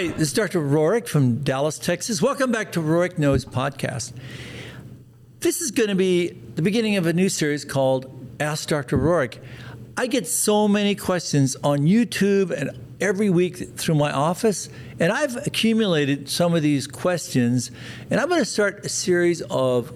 Hi, this is Dr. Rohrich from Dallas, Texas. Welcome back to Rohrich Knows Podcast. This is going to be the beginning of a new series called Ask Dr. Rohrich. I get so many questions on YouTube and every week through my office, and I've accumulated some of these questions, and I'm going to start a series of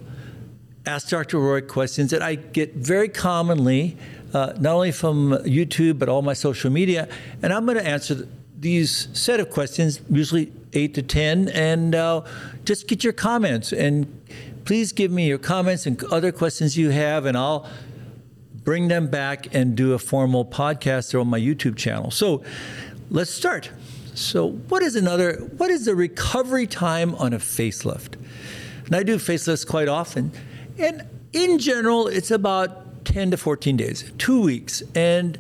Ask Dr. Rohrich questions that I get very commonly, uh, not only from YouTube, but all my social media, and I'm going to answer these set of questions, usually eight to 10, and uh, just get your comments. And please give me your comments and other questions you have, and I'll bring them back and do a formal podcast on my YouTube channel. So let's start. So, what is another, what is the recovery time on a facelift? And I do facelifts quite often. And in general, it's about 10 to 14 days, two weeks. And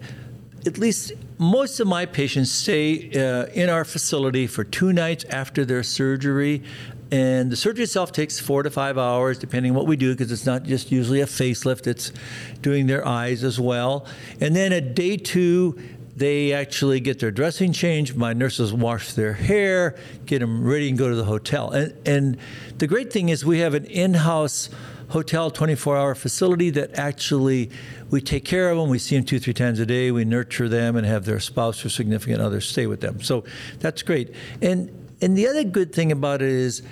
at least most of my patients stay uh, in our facility for two nights after their surgery. And the surgery itself takes four to five hours, depending on what we do, because it's not just usually a facelift, it's doing their eyes as well. And then at day two, they actually get their dressing changed. My nurses wash their hair, get them ready, and go to the hotel. And, and the great thing is, we have an in house hotel 24 hour facility that actually we take care of them. We see them two, three times a day. We nurture them and have their spouse or significant other stay with them. So that's great. And and the other good thing about it is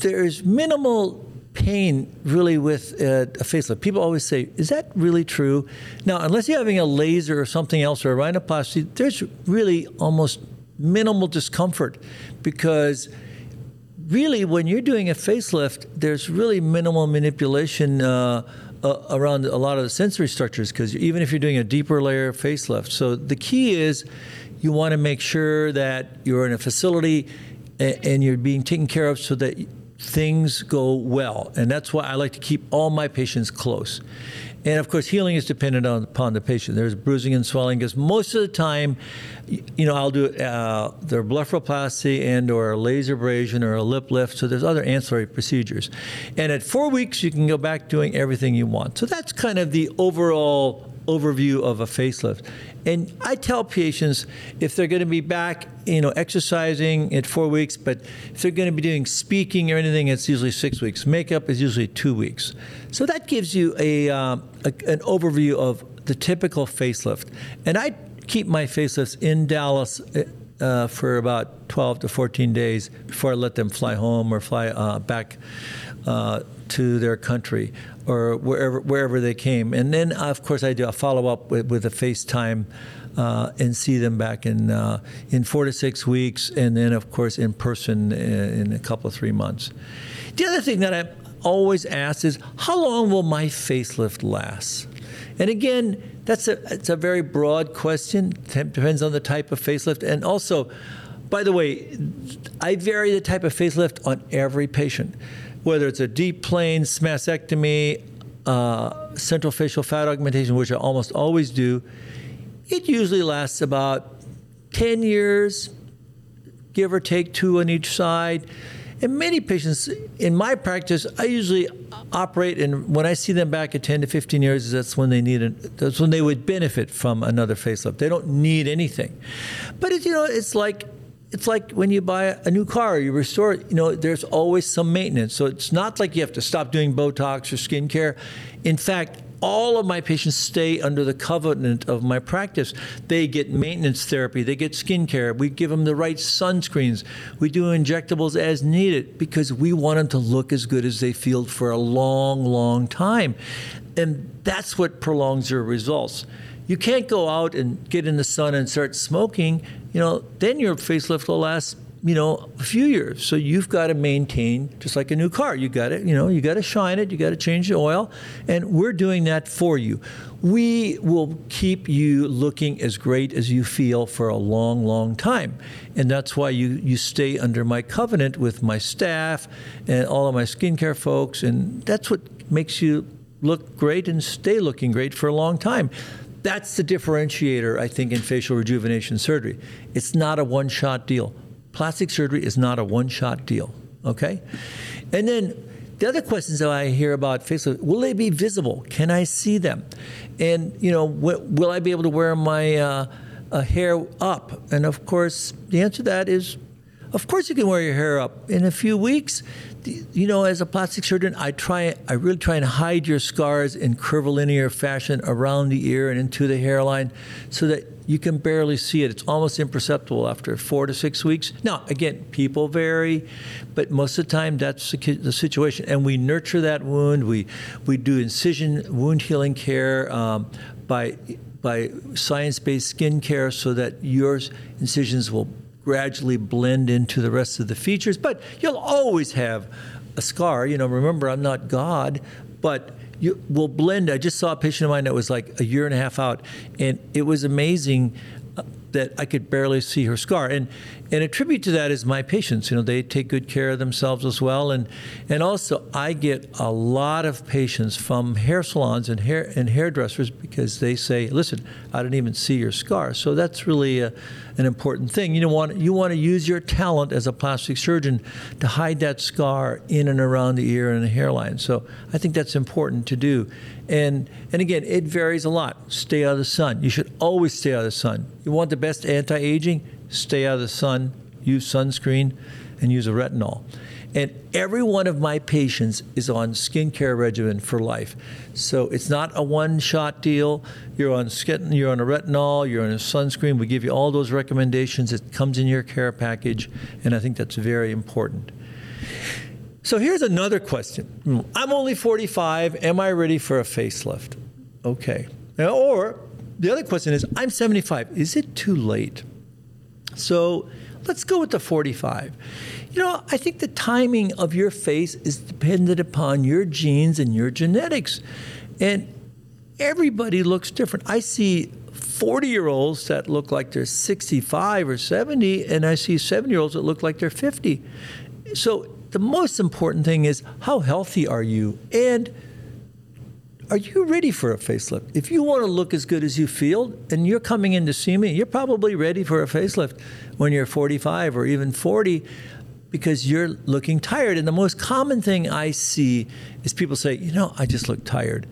there's minimal pain really with uh, a facelift. People always say, "Is that really true?" Now, unless you're having a laser or something else or a rhinoplasty, there's really almost minimal discomfort because really, when you're doing a facelift, there's really minimal manipulation uh, uh, around a lot of the sensory structures because even if you're doing a deeper layer facelift. So the key is you want to make sure that you're in a facility and, and you're being taken care of so that things go well. And that's why I like to keep all my patients close. And of course, healing is dependent on, upon the patient. There's bruising and swelling because most of the time, you know, I'll do uh, their blepharoplasty and or a laser abrasion or a lip lift. So there's other ancillary procedures. And at four weeks, you can go back doing everything you want. So that's kind of the overall overview of a facelift. And I tell patients if they're going to be back, you know, exercising at four weeks, but if they're going to be doing speaking or anything, it's usually six weeks. Makeup is usually two weeks. So that gives you a, uh, a an overview of the typical facelift. And I keep my facelifts in Dallas. Uh, for about 12 to 14 days before I let them fly home or fly uh, back uh, to their country or wherever wherever they came. And then, of course, I do a follow up with, with a FaceTime uh, and see them back in uh, in four to six weeks, and then, of course, in person in, in a couple of three months. The other thing that I always ask is, how long will my facelift last? And again, that's a it's a very broad question. Depends on the type of facelift, and also. By the way, I vary the type of facelift on every patient whether it's a deep plane mastectomy, uh, central facial fat augmentation, which I almost always do, it usually lasts about 10 years, give or take two on each side. And many patients in my practice, I usually operate, and when I see them back at 10 to 15 years, that's when they need it. That's when they would benefit from another facelift. They don't need anything, but it, you know, it's like it's like when you buy a new car, you restore it, you know, there's always some maintenance. So it's not like you have to stop doing Botox or skincare. In fact, all of my patients stay under the covenant of my practice. They get maintenance therapy, they get skincare, we give them the right sunscreens, we do injectables as needed because we want them to look as good as they feel for a long, long time. And that's what prolongs their results. You can't go out and get in the sun and start smoking, you know, then your facelift will last, you know, a few years. So you've got to maintain just like a new car. You got to, you know, you got to shine it, you got to change the oil, and we're doing that for you. We will keep you looking as great as you feel for a long, long time. And that's why you, you stay under my covenant with my staff and all of my skincare folks. And that's what makes you look great and stay looking great for a long time. That's the differentiator, I think, in facial rejuvenation surgery. It's not a one shot deal. Plastic surgery is not a one shot deal, okay? And then the other questions that I hear about facial will they be visible? Can I see them? And, you know, will I be able to wear my uh, uh, hair up? And of course, the answer to that is of course, you can wear your hair up. In a few weeks, you know, as a plastic surgeon, I try, I really try and hide your scars in curvilinear fashion around the ear and into the hairline, so that you can barely see it. It's almost imperceptible after four to six weeks. Now, again, people vary, but most of the time that's the situation. And we nurture that wound. We we do incision wound healing care um, by by science-based skin care, so that your incisions will gradually blend into the rest of the features. But you'll always have a scar. You know, remember, I'm not God, but you will blend. I just saw a patient of mine that was like a year and a half out, and it was amazing uh, that I could barely see her scar. And and a tribute to that is my patients. You know, they take good care of themselves as well. And and also I get a lot of patients from hair salons and hair and hairdressers because they say, "Listen, I didn't even see your scar." So that's really a, an important thing. You know, want you want to use your talent as a plastic surgeon to hide that scar in and around the ear and the hairline. So I think that's important to do. And and again, it varies a lot. Stay out of the sun. You should always stay out of the sun. You want the best anti-aging? Stay out of the sun. Use sunscreen, and use a retinol. And every one of my patients is on skincare regimen for life. So it's not a one-shot deal. You're on skin, you're on a retinol, you're on a sunscreen. We give you all those recommendations. It comes in your care package, and I think that's very important. So here's another question. I'm only 45. Am I ready for a facelift? Okay. Or the other question is, I'm 75. Is it too late? So let's go with the 45. You know, I think the timing of your face is dependent upon your genes and your genetics. And everybody looks different. I see 40 year olds that look like they're 65 or 70, and I see 7 year olds that look like they're 50. So the most important thing is how healthy are you? And are you ready for a facelift? If you want to look as good as you feel and you're coming in to see me, you're probably ready for a facelift when you're 45 or even 40 because you're looking tired. And the most common thing I see is people say, you know, I just look tired.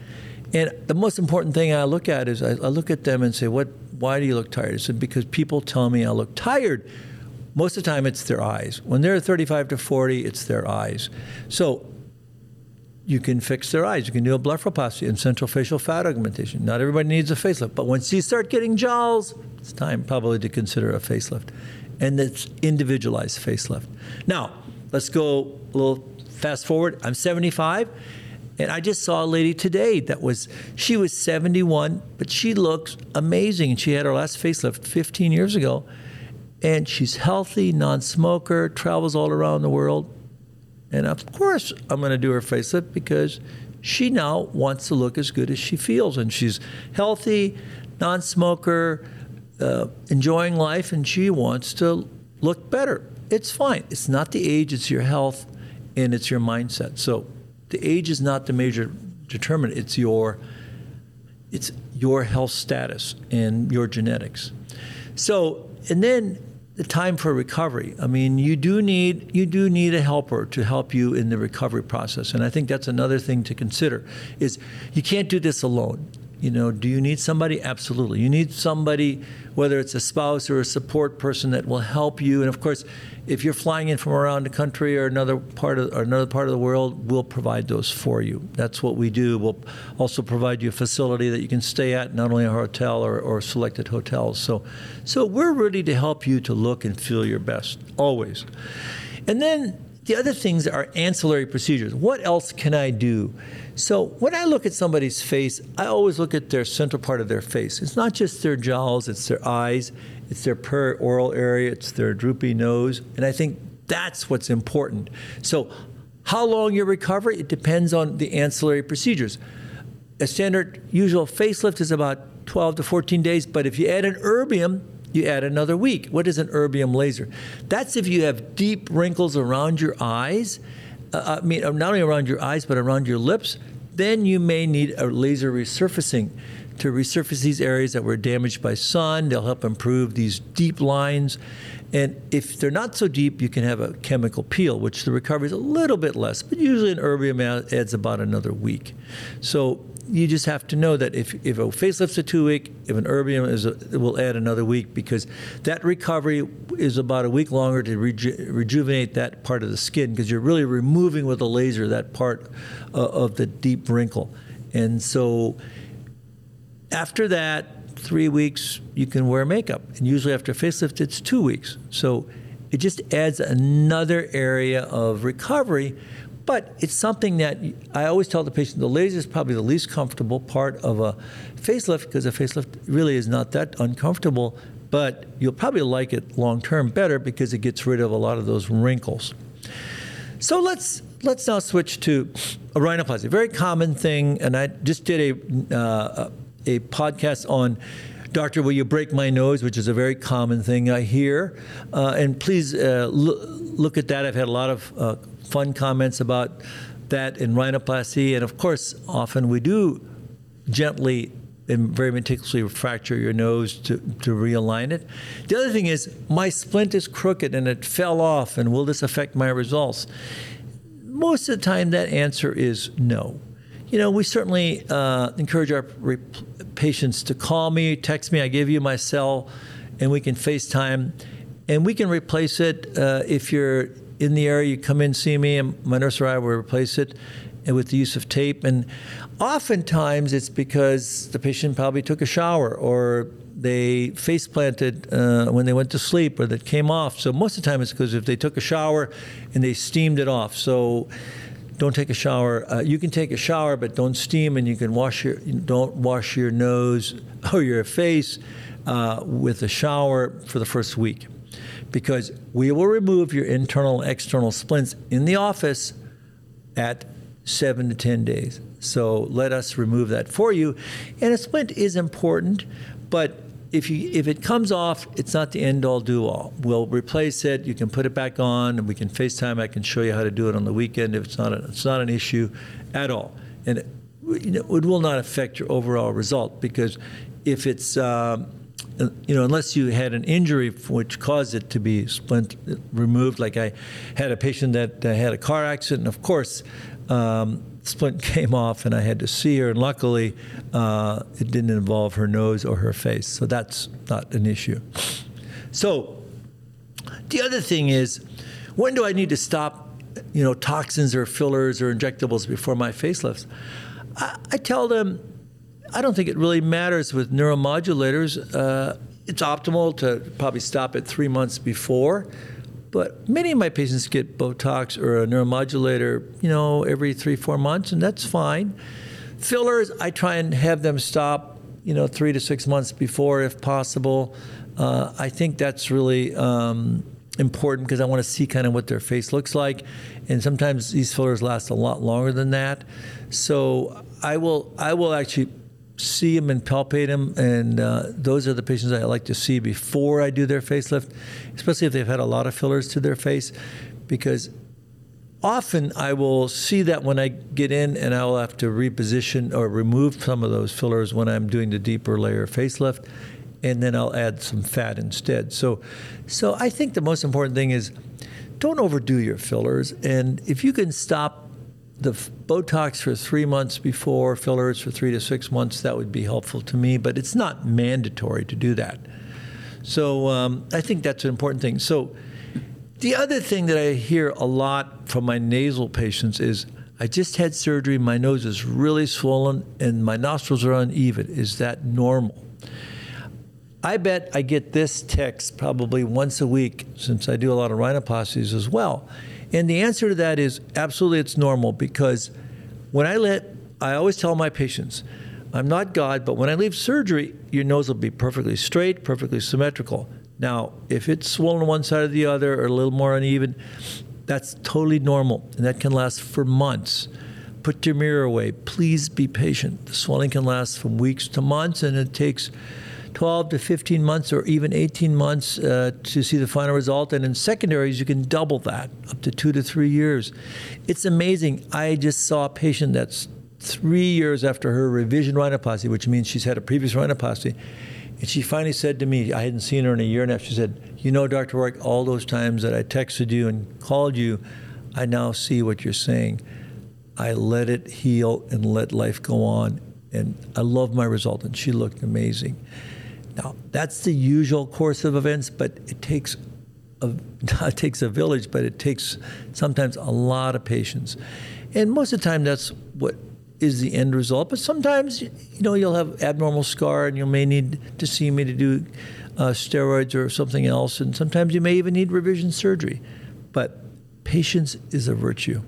And the most important thing I look at is I, I look at them and say, what, why do you look tired? I said, because people tell me I look tired. Most of the time, it's their eyes. When they're 35 to 40, it's their eyes. So you can fix their eyes. You can do a blepharoplasty and central facial fat augmentation. Not everybody needs a facelift, but once you start getting jowls, it's time probably to consider a facelift and it's individualized facelift. Now, let's go a little fast forward. I'm 75, and I just saw a lady today that was, she was 71, but she looks amazing. She had her last facelift 15 years ago, and she's healthy, non smoker, travels all around the world. And of course, I'm going to do her facelift because she now wants to look as good as she feels. And she's healthy, non smoker, uh, enjoying life and she wants to look better. It's fine. It's not the age, it's your health and it's your mindset. So the age is not the major determinant. It's your it's your health status and your genetics. So and then the time for recovery. I mean, you do need you do need a helper to help you in the recovery process. And I think that's another thing to consider is you can't do this alone. You know, do you need somebody? Absolutely. You need somebody, whether it's a spouse or a support person that will help you. And of course, if you're flying in from around the country or another part of or another part of the world, we'll provide those for you. That's what we do. We'll also provide you a facility that you can stay at, not only a hotel or, or selected hotels. So, so we're ready to help you to look and feel your best always. And then the other things are ancillary procedures. What else can I do? So when I look at somebody's face, I always look at their central part of their face. It's not just their jowls, it's their eyes, it's their perioral area, it's their droopy nose, and I think that's what's important. So how long you recover, it depends on the ancillary procedures. A standard usual facelift is about 12 to 14 days, but if you add an erbium, you add another week. What is an erbium laser? That's if you have deep wrinkles around your eyes uh, I mean, uh, not only around your eyes, but around your lips, then you may need a laser resurfacing to resurface these areas that were damaged by sun. They'll help improve these deep lines. And if they're not so deep, you can have a chemical peel, which the recovery is a little bit less, but usually an erbium adds about another week. So you just have to know that if, if a facelift's a two week, if an erbium is, a, it will add another week because that recovery is about a week longer to reju- rejuvenate that part of the skin because you're really removing with a laser that part uh, of the deep wrinkle. And so after that, three weeks, you can wear makeup. And usually after a facelift, it's two weeks. So it just adds another area of recovery but it's something that I always tell the patient the laser is probably the least comfortable part of a facelift because a facelift really is not that uncomfortable, but you'll probably like it long term better because it gets rid of a lot of those wrinkles. So let's let's now switch to a rhinoplasty, very common thing, and I just did a uh, a podcast on. Doctor, will you break my nose? Which is a very common thing I hear. Uh, and please uh, look at that. I've had a lot of uh, fun comments about that in rhinoplasty. And of course, often we do gently and very meticulously fracture your nose to, to realign it. The other thing is, my splint is crooked and it fell off, and will this affect my results? Most of the time, that answer is no. You know, we certainly uh, encourage our re- patients to call me, text me. I give you my cell, and we can FaceTime, and we can replace it uh, if you're in the area, you come in, see me, and my nurse or I will replace it with the use of tape. And oftentimes it's because the patient probably took a shower or they face planted uh, when they went to sleep or that came off. So most of the time it's because if they took a shower and they steamed it off. So don't take a shower. Uh, you can take a shower, but don't steam, and you can wash your don't wash your nose or your face uh, with a shower for the first week because we will remove your internal external splints in the office at seven to 10 days. So let us remove that for you. And a splint is important, but if you if it comes off, it's not the end all do all. We'll replace it. You can put it back on, and we can FaceTime. I can show you how to do it on the weekend if it's not a, it's not an issue at all, and it, you know, it will not affect your overall result because if it's um, you know, unless you had an injury which caused it to be splint removed. Like I had a patient that had a car accident, and of course, um, splint came off, and I had to see her. And luckily, uh, it didn't involve her nose or her face, so that's not an issue. So, the other thing is, when do I need to stop? You know, toxins or fillers or injectables before my facelifts. I, I tell them I don't think it really matters with neuromodulators. Uh, it's optimal to probably stop at three months before, but many of my patients get Botox or a neuromodulator, you know, every three, four months, and that's fine. Fillers, I try and have them stop, you know, three to six months before if possible. Uh, I think that's really um, important because I want to see kind of what their face looks like, and sometimes these fillers last a lot longer than that. So I will I will actually see them and palpate them, and uh, those are the patients I like to see before I do their facelift, especially if they've had a lot of fillers to their face, because often I will see that when I get in, and I will have to reposition or remove some of those fillers when I'm doing the deeper layer facelift, and then I'll add some fat instead. So, so I think the most important thing is don't overdo your fillers, and if you can stop the Botox for three months before, fillers for three to six months, that would be helpful to me, but it's not mandatory to do that. So um, I think that's an important thing. So the other thing that I hear a lot from my nasal patients is I just had surgery, my nose is really swollen, and my nostrils are uneven. Is that normal? I bet I get this text probably once a week since I do a lot of rhinoplasties as well. And the answer to that is absolutely it's normal because when I let, I always tell my patients, I'm not God, but when I leave surgery, your nose will be perfectly straight, perfectly symmetrical. Now, if it's swollen one side or the other or a little more uneven, that's totally normal and that can last for months. Put your mirror away. Please be patient. The swelling can last from weeks to months and it takes 12 to 15 months or even 18 months uh, to see the final result. And in secondaries, you can double that up to two to three years. It's amazing. I just saw a patient that's three years after her revision rhinoplasty, which means she's had a previous rhinoplasty. And she finally said to me, I hadn't seen her in a year and a half, she said, You know, Dr. Rohrich, all those times that I texted you and called you, I now see what you're saying. I let it heal and let life go on and I love my result, and she looked amazing. Now, that's the usual course of events, but it takes a, it takes a village, but it takes sometimes a lot of patience. And most of the time, that's what is the end result. But sometimes, you know, you'll have abnormal scar and you may need to see me to do uh, steroids or something else. And sometimes you may even need revision surgery. But patience is a virtue.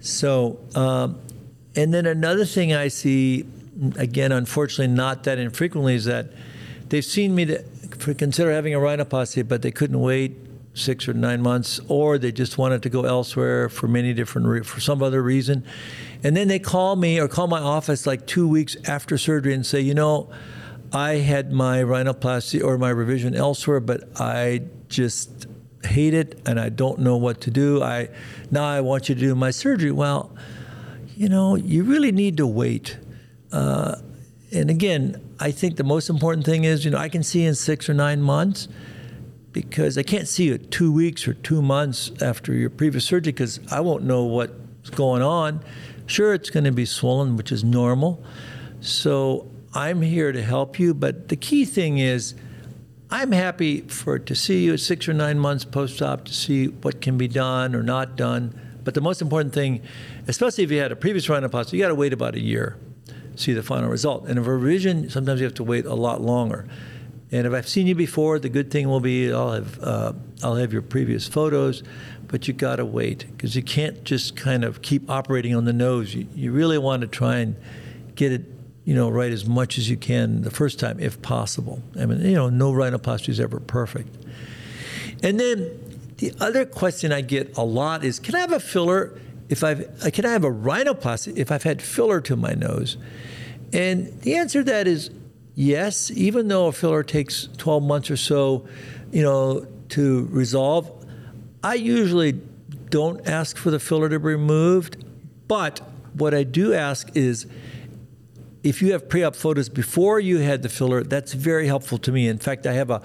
So, um, and then another thing I see, again, unfortunately, not that infrequently, is that they've seen me to consider having a rhinoplasty, but they couldn't wait six or nine months, or they just wanted to go elsewhere for many different re- for some other reason, and then they call me or call my office like two weeks after surgery and say, you know, I had my rhinoplasty or my revision elsewhere, but I just hate it and I don't know what to do. I now I want you to do my surgery. Well, you know, you really need to wait. Uh, and again, I think the most important thing is, you know, I can see in six or nine months because I can't see you two weeks or two months after your previous surgery because I won't know what's going on. Sure, it's going to be swollen, which is normal. So I'm here to help you. But the key thing is, I'm happy for to see you at six or nine months post-op to see what can be done or not done. But the most important thing, especially if you had a previous rhinoplasty, you got to wait about a year see the final result. And a revision, sometimes you have to wait a lot longer. And if I've seen you before, the good thing will be I'll have uh, I'll have your previous photos, but you got to wait because you can't just kind of keep operating on the nose. You, you really want to try and get it you know, right as much as you can the first time, if possible. I mean, you know, no rhinoplasty is ever perfect. And then the other question I get a lot is, can I have a filler if I've, uh, can I have a rhinoplasty if I've had filler to my nose? And the answer to that is yes, even though a filler takes 12 months or so, you know, to resolve. I usually don't ask for the filler to be removed, but what I do ask is if you have pre-op photos before you had the filler, that's very helpful to me. In fact, I have a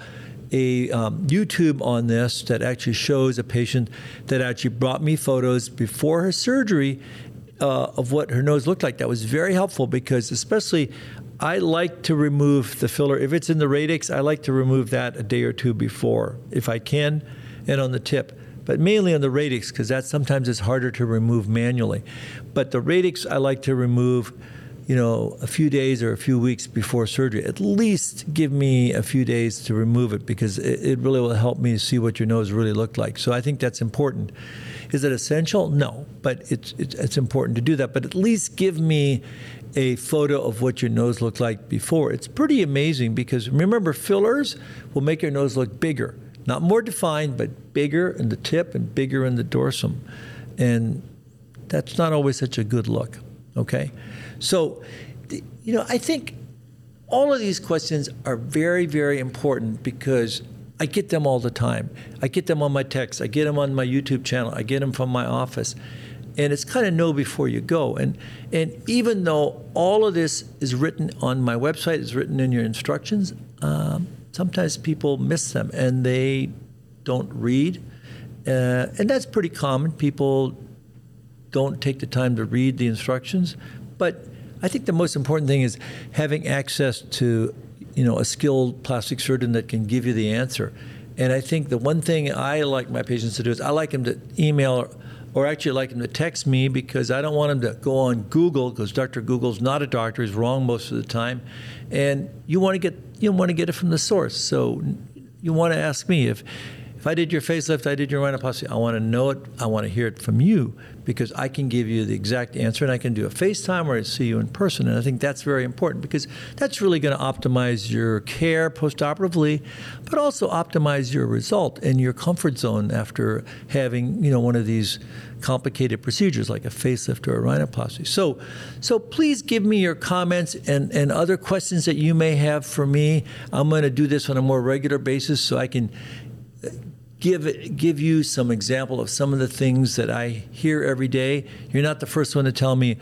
a um, YouTube on this that actually shows a patient that actually brought me photos before her surgery uh, of what her nose looked like. That was very helpful because, especially, I like to remove the filler. If it's in the radix, I like to remove that a day or two before, if I can, and on the tip. But mainly on the radix because that sometimes is harder to remove manually. But the radix, I like to remove you know, a few days or a few weeks before surgery. At least give me a few days to remove it because it, it really will help me see what your nose really looked like. So I think that's important. Is it essential? No, but it's, it's, it's important to do that. But at least give me a photo of what your nose looked like before. It's pretty amazing because remember, fillers will make your nose look bigger, not more defined, but bigger in the tip and bigger in the dorsum. And that's not always such a good look, okay? So, you know, I think all of these questions are very, very important because I get them all the time. I get them on my text, I get them on my YouTube channel, I get them from my office. And it's kind of know before you go. And, and even though all of this is written on my website, is written in your instructions, um, sometimes people miss them and they don't read. Uh, and that's pretty common. People don't take the time to read the instructions. But I think the most important thing is having access to, you know, a skilled plastic surgeon that can give you the answer. And I think the one thing I like my patients to do is I like them to email or, or actually like them to text me because I don't want them to go on Google because Dr. Google's not a doctor; he's wrong most of the time, and you want to get you want to get it from the source. So you want to ask me if if I did your facelift, I did your rhinoplasty, I want to know it, I want to hear it from you because I can give you the exact answer and I can do a FaceTime or I see you in person. And I think that's very important because that's really going to optimize your care postoperatively, but also optimize your result and your comfort zone after having, you know, one of these complicated procedures like a facelift or a rhinoplasty. So, so please give me your comments and, and other questions that you may have for me. I'm going to do this on a more regular basis so I can give give you some example of some of the things that I hear every day. You're not the first one to tell me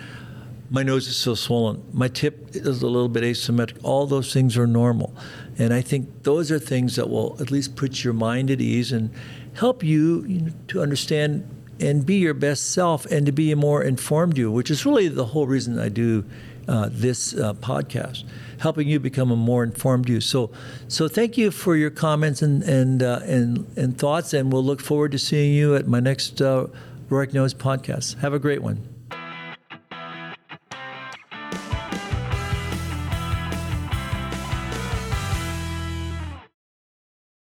my nose is so swollen, my tip is a little bit asymmetric. All those things are normal, and I think those are things that will at least put your mind at ease and help you, to understand and be your best self and to be a more informed you, which is really the whole reason I do uh, this uh, podcast, helping you become a more informed you. So, so thank you for your comments and and uh, and, and thoughts, and we'll look forward to seeing you at my next uh, Rohrich Knows podcast. Have a great one.